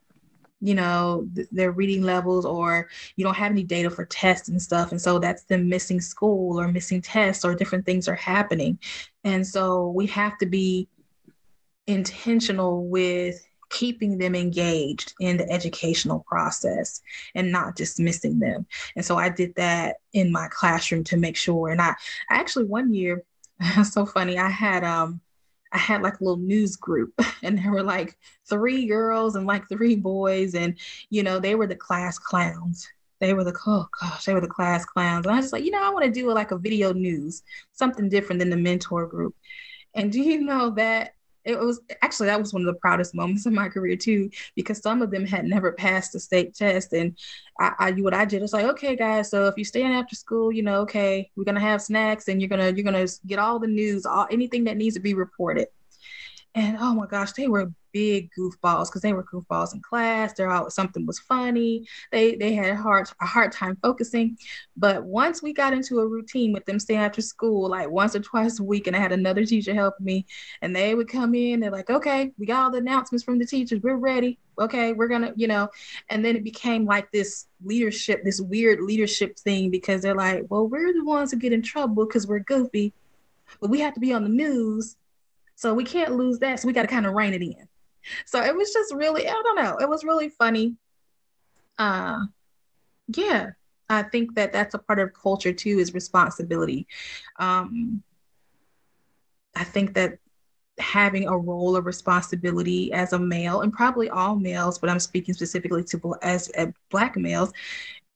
you know th- their reading levels or you don't have any data for tests and stuff and so that's them missing school or missing tests or different things are happening. And so we have to be intentional with keeping them engaged in the educational process and not dismissing them. And so i did that in my classroom to make sure. And i actually one year so funny i had um I had like a little news group and there were like three girls and like three boys and you know they were the class clowns. They were the oh gosh they were the class clowns. And I was just like you know I want to do like a video news something different than the mentor group. And do you know that it was actually that was one of the proudest moments in my career too because some of them had never passed the state test. And I, I what I did was like okay guys so if you're staying after school you know okay we're gonna have snacks and you're gonna you're gonna get all the news all anything that needs to be reported and oh my gosh, they were big goofballs because they were goofballs in class. They're all something was funny. They they had a hard a hard time focusing. But once we got into a routine with them staying after school, like once or twice a week, and I had another teacher help me, and they would come in, they're like, okay, we got all the announcements from the teachers. We're ready. Okay, we're gonna, you know, and then it became like this leadership, this weird leadership thing because they're like, well, we're the ones who get in trouble because we're goofy, but we have to be on the news so we can't lose that. So we got to kind of rein it in. So it was just really, I don't know, it was really funny. Uh, yeah, I think that that's a part of culture too is responsibility. Um, I think that having a role of responsibility as a male and probably all males but i'm speaking specifically to as, as black males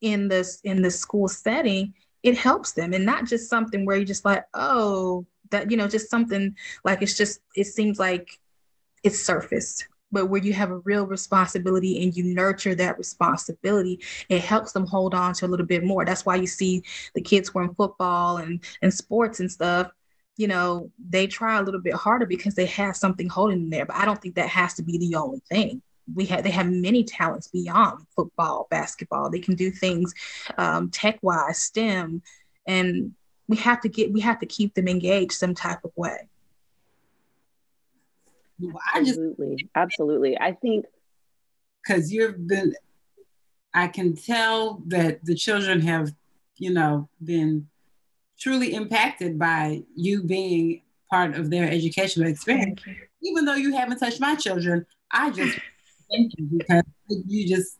in this in the school setting, it helps them and not just something where you're just like, oh, that, you know, just something like it's just, it seems like it's surfaced. But where you have a real responsibility and you nurture that responsibility, it helps them hold on to a little bit more. That's why you see the kids who are in football and, and sports and stuff you know, they try a little bit harder because they have something holding them there. But I don't think that has to be the only thing we have they have many talents beyond football, basketball. They can do things um, tech wise, STEM, and we have to get we have to keep them engaged some type of way. Well, absolutely, absolutely. I think because you've been, I can tell that the children have, you know, been truly impacted by you being part of their educational experience. Even though you haven't touched my children, I just thank you because you just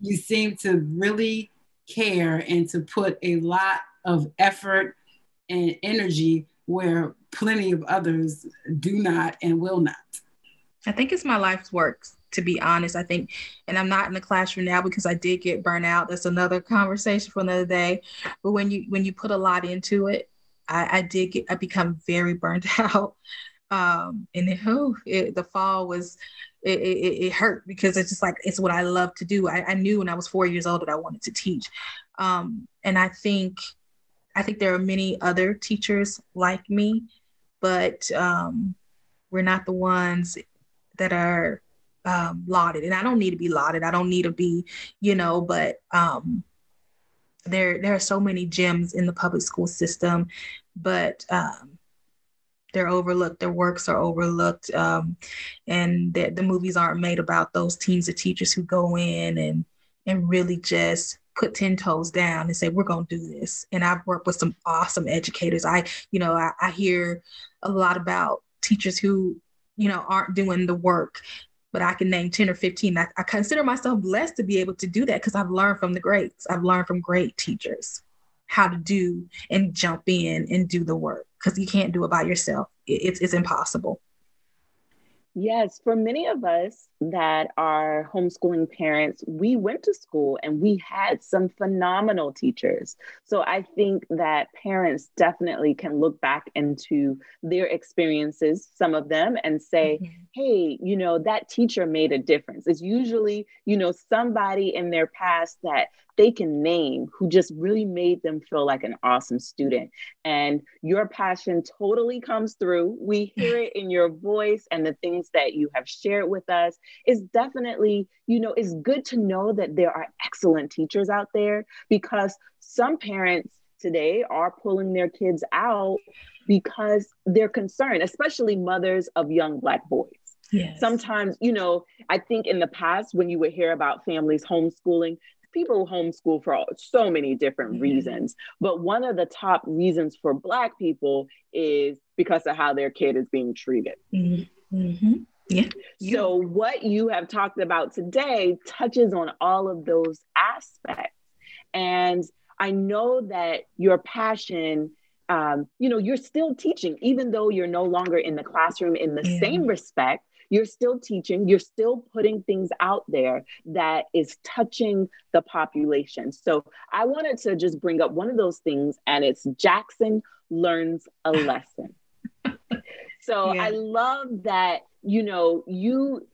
you seem to really care and to put a lot of effort and energy where plenty of others do not and will not. I think it's my life's work, to be honest. I think, and I'm not in the classroom now because I did get burnt out. That's another conversation for another day. But when you when you put a lot into it, I, I did get I become very burnt out. Um, and it, the fall was it, it, it, hurt because it's just like it's what I love to do. I, I, knew when I was four years old that I wanted to teach, um, and I think I think there are many other teachers like me, but um, we're not the ones that are um, lauded. And I don't need to be lauded. I don't need to be, you know, but um, there there are so many gems in the public school system, but um, they're overlooked their works are overlooked um, and the, the movies aren't made about those teams of teachers who go in and and really just put 10 toes down and say we're going to do this and i've worked with some awesome educators i you know I, I hear a lot about teachers who you know aren't doing the work but I can name 10 or 15. I, I consider myself blessed to be able to do that because I've learned from the greats. I've learned from great teachers how to do and jump in and do the work because you can't do it by yourself. It's, it's impossible. Yes, for many of us that are homeschooling parents, we went to school and we had some phenomenal teachers. So I think that parents definitely can look back into their experiences, some of them, and say, mm-hmm. hey, you know, that teacher made a difference. It's usually, you know, somebody in their past that they can name who just really made them feel like an awesome student. And your passion totally comes through. We hear it in your voice and the things that you have shared with us. It's definitely, you know, it's good to know that there are excellent teachers out there because some parents today are pulling their kids out because they're concerned, especially mothers of young Black boys. Yes. Sometimes, you know, I think in the past when you would hear about families homeschooling, people homeschool for all, so many different mm-hmm. reasons. But one of the top reasons for Black people is because of how their kid is being treated. Mm-hmm. Yeah. So, what you have talked about today touches on all of those aspects. And I know that your passion, um, you know, you're still teaching, even though you're no longer in the classroom in the yeah. same respect you're still teaching, you're still putting things out there that is touching the population. So I wanted to just bring up one of those things, and it's Jackson learns a lesson. So yeah. I love that, you know, you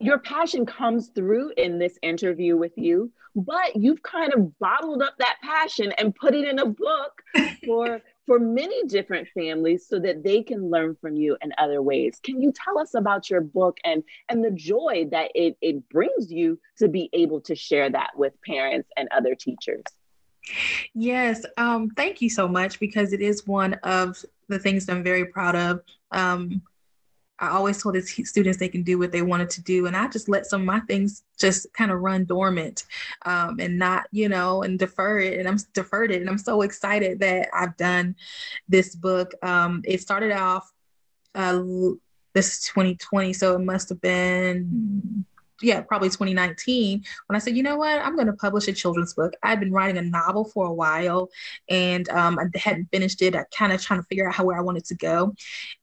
your passion comes through in this interview with you, but you've kind of bottled up that passion and put it in a book for for many different families so that they can learn from you in other ways. Can you tell us about your book and and the joy that it, it brings you to be able to share that with parents and other teachers? Yes, um, thank you so much because it is one of the things that I'm very proud of. Um, I always told the students they can do what they wanted to do, and I just let some of my things just kind of run dormant, um, and not, you know, and defer it. And I'm deferred it, and I'm so excited that I've done this book. Um, it started off uh, this 2020, so it must have been yeah, probably 2019, when I said, you know what, I'm going to publish a children's book. I'd been writing a novel for a while and um, I hadn't finished it. I kind of trying to figure out how where I wanted to go.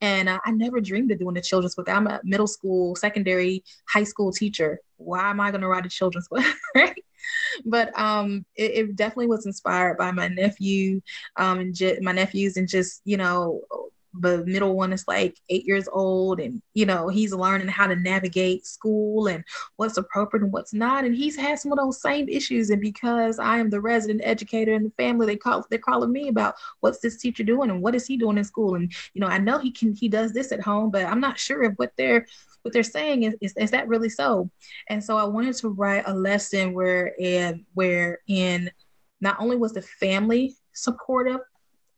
And uh, I never dreamed of doing a children's book. I'm a middle school, secondary, high school teacher. Why am I going to write a children's book? but um, it, it, definitely was inspired by my nephew um, and j- my nephews and just you know the middle one is like eight years old and you know he's learning how to navigate school and what's appropriate and what's not and he's had some of those same issues and because i am the resident educator in the family they call they're calling me about what's this teacher doing and what is he doing in school and you know i know he can he does this at home but i'm not sure if what they're what they're saying is, is, is that really so. And so i wanted to write a lesson where and where in not only was the family supportive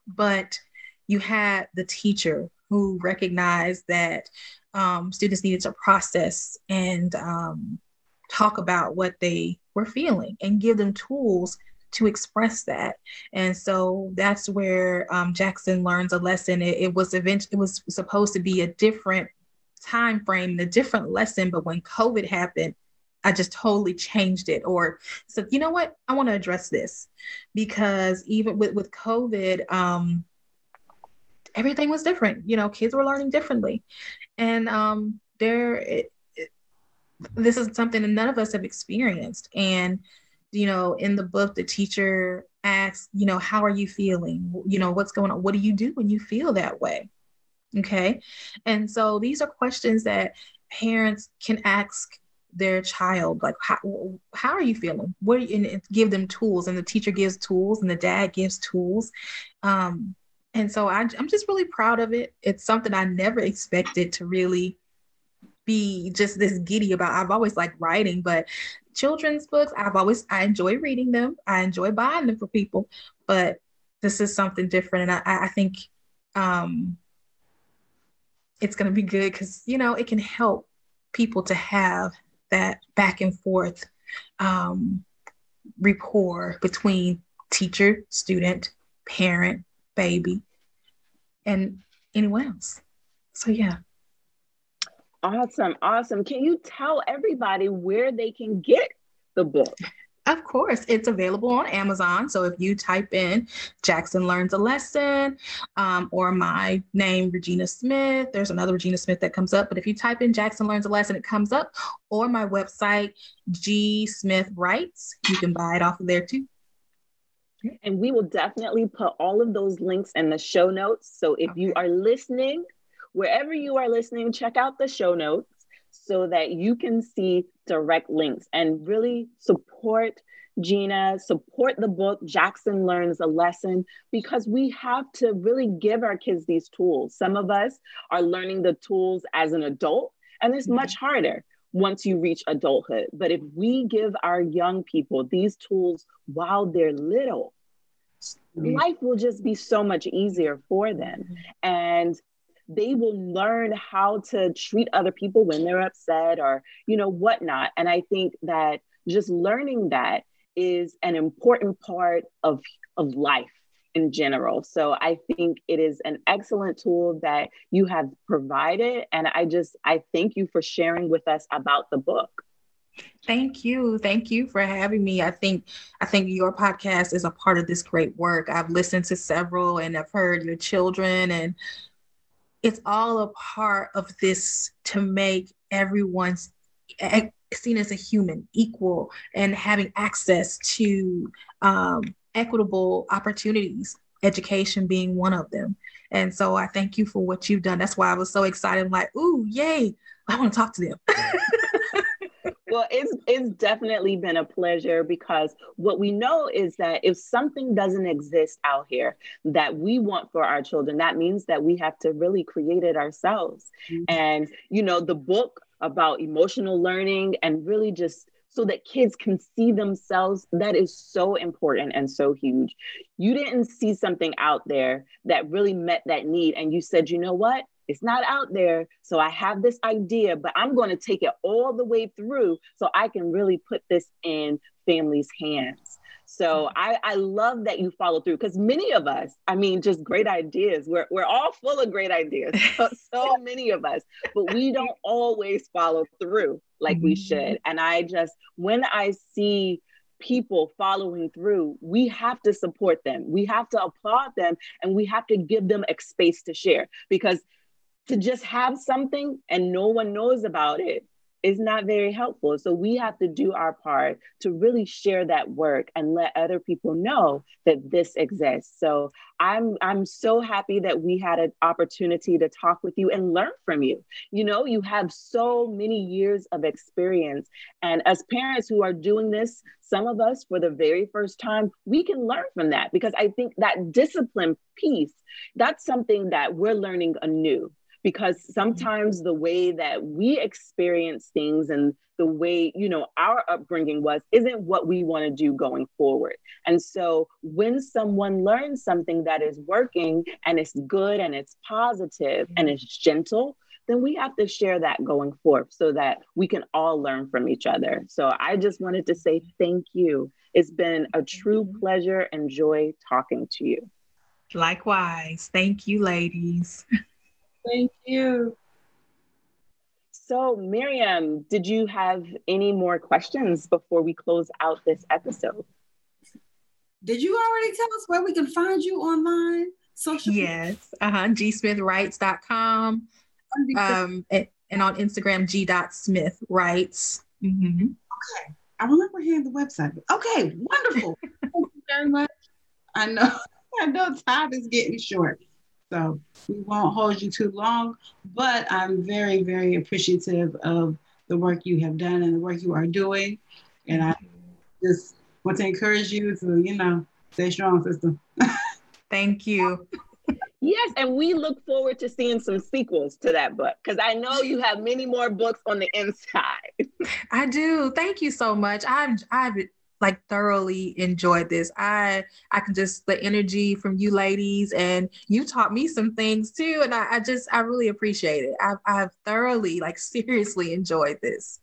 but you had the teacher who recognized that um, students needed to process and um, talk about what they were feeling and give them tools to express that. And so that's where um, Jackson learns a lesson. It, it was event- it was supposed to be a different time frame, a different lesson, but when COVID happened, I just totally changed it. Or so you know what? I want to address this because even with with COVID, um, everything was different. You know, kids were learning differently, and um, there, this is something that none of us have experienced. And you know, in the book, the teacher asks, you know, how are you feeling? You know, what's going on? What do you do when you feel that way? Okay, and so these are questions that parents can ask their child like how, how are you feeling what you, and give them tools and the teacher gives tools and the dad gives tools um, and so I, I'm just really proud of it. It's something I never expected to really be just this giddy about. I've always liked writing, but children's books, I've always, I enjoy reading them. I enjoy buying them for people, but this is something different. And I, I think um, it's going to be good because, you know, it can help people to have that back and forth um, rapport between teacher, student, parent, baby, and anyone else. So, yeah. Awesome. Awesome. Can you tell everybody where they can get the book? Of course, it's available on Amazon. So if you type in Jackson Learns a Lesson um, or my name, Regina Smith, there's another Regina Smith that comes up. But if you type in Jackson Learns a Lesson, it comes up. Or my website, G Smith Writes, you can buy it off of there too. And we will definitely put all of those links in the show notes. So if okay. you are listening, wherever you are listening, check out the show notes so that you can see direct links and really support Gina, support the book Jackson Learns a Lesson because we have to really give our kids these tools. Some of us are learning the tools as an adult, and it's much harder once you reach adulthood. But if we give our young people these tools while they're little, mm-hmm. life will just be so much easier for them. And they will learn how to treat other people when they're upset or, you know, whatnot. And I think that just learning that is an important part of, of life in general. So I think it is an excellent tool that you have provided. And I just, I thank you for sharing with us about the book. Thank you. Thank you for having me. I think I think your podcast is a part of this great work. I've listened to several and I've heard your children and it's all a part of this to make everyone's seen as a human equal and having access to um, equitable opportunities, education being one of them. And so I thank you for what you've done. That's why I was so excited. I'm like, ooh, yay, I want to talk to them. well, it's it's definitely been a pleasure because what we know is that if something doesn't exist out here that we want for our children, that means that we have to really create it ourselves. Mm-hmm. And you know, the book about emotional learning and really just so that kids can see themselves. That is so important and so huge. You didn't see something out there that really met that need. And you said, you know what? It's not out there. So I have this idea, but I'm going to take it all the way through so I can really put this in families' hands. So I, I love that you follow through because many of us, I mean, just great ideas. We're, we're all full of great ideas, so, so many of us, but we don't always follow through like we should. Mm-hmm. And I just, when I see people following through, we have to support them. We have to applaud them and we have to give them a space to share because to just have something and no one knows about it is not very helpful. So we have to do our part to really share that work and let other people know that this exists. So I'm I'm so happy that we had an opportunity to talk with you and learn from you. You know, you have so many years of experience and as parents who are doing this, some of us for the very first time, we can learn from that because I think that discipline piece, that's something that we're learning anew because mm-hmm. sometimes the way that we experience things and the way you know our upbringing was isn't what we want to do going forward. And so when someone learns something that is working and it's good and it's positive mm-hmm. and it's gentle then we have to share that going forth so that we can all learn from each other. So i just wanted to say thank you. It's been a true pleasure and joy talking to you. Likewise. Thank you ladies Thank you. So, Miriam, did you have any more questions before we close out this episode? Did you already tell us where we can find you online? Social yes, uh-huh. gsmithwrites.com. Um, and, and on Instagram, g.smithwrites. Mm-hmm. Okay. I remember hearing the website. Okay, wonderful. Thank you very much. I know, I know time is getting short. So we won't hold you too long, but I'm very, very appreciative of the work you have done and the work you are doing. And I just want to encourage you to, you know, stay strong, sister. Thank you. Yes, and we look forward to seeing some sequels to that book because I know you have many more books on the inside. I do. Thank you so much. I've I've like thoroughly enjoyed this. I I can just the energy from you ladies and you taught me some things too. And I, I just I really appreciate it. I've I've thoroughly like seriously enjoyed this.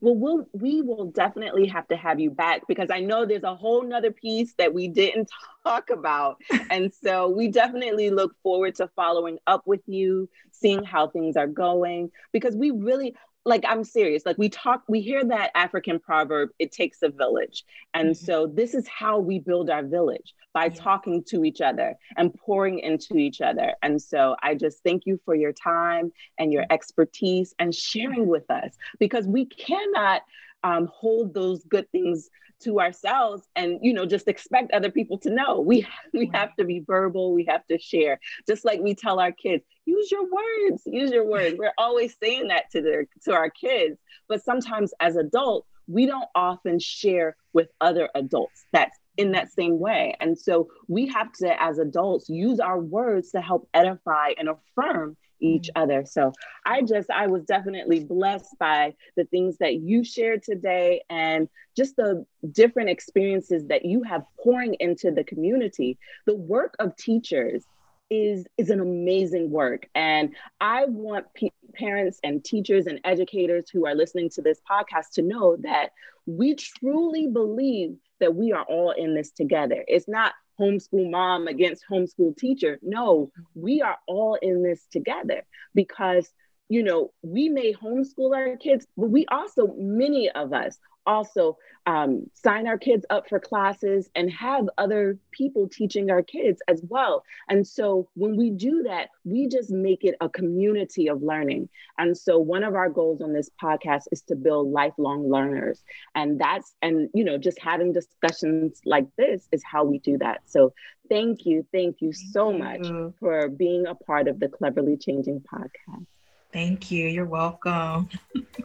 well, we'll we will definitely have to have you back because I know there's a whole nother piece that we didn't talk about. and so we definitely look forward to following up with you, seeing how things are going, because we really like I'm serious. Like we talk, we hear that African proverb, it takes a village. And mm-hmm. so this is how we build our village by yeah. talking to each other and pouring into each other. And so I just thank you for your time and your expertise and sharing with us because we cannot um, hold those good things to ourselves and you know just expect other people to know. We we have to be verbal. We have to share. Just like we tell our kids use your words. Use your words. We're always saying that to their to our kids. But sometimes as adults we don't often share with other adults that's in that same way. And so we have to as adults use our words to help edify and affirm each other. So I just, I was definitely blessed by the things that you shared today and just the different experiences that you have pouring into the community. The work of teachers is is an amazing work and i want parents and teachers and educators who are listening to this podcast to know that we truly believe that we are all in this together it's not homeschool mom against homeschool teacher. No, we are all in this together because, you know, we may homeschool our kids, but we also, many of us, also um, sign our kids up for classes and have other people teaching our kids as well. And so when we do that, we just make it a community of learning. And so one of our goals on this podcast is to build lifelong learners. And that's, and, you know, just having discussions like this is how we do that. So thank you. Thank you so much for being a part of the Cleverly Changing podcast. Thank you. You're welcome.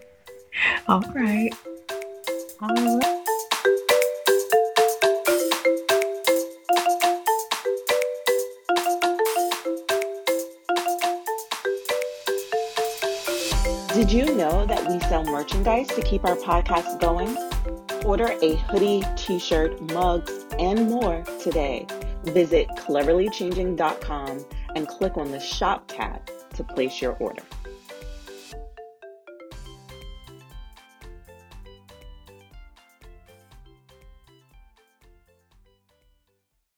All right. Did you know that we sell merchandise to keep our podcast going? Order a hoodie, t shirt, mugs, and more today. Visit cleverlychanging.com and click on the shop tab to place your order.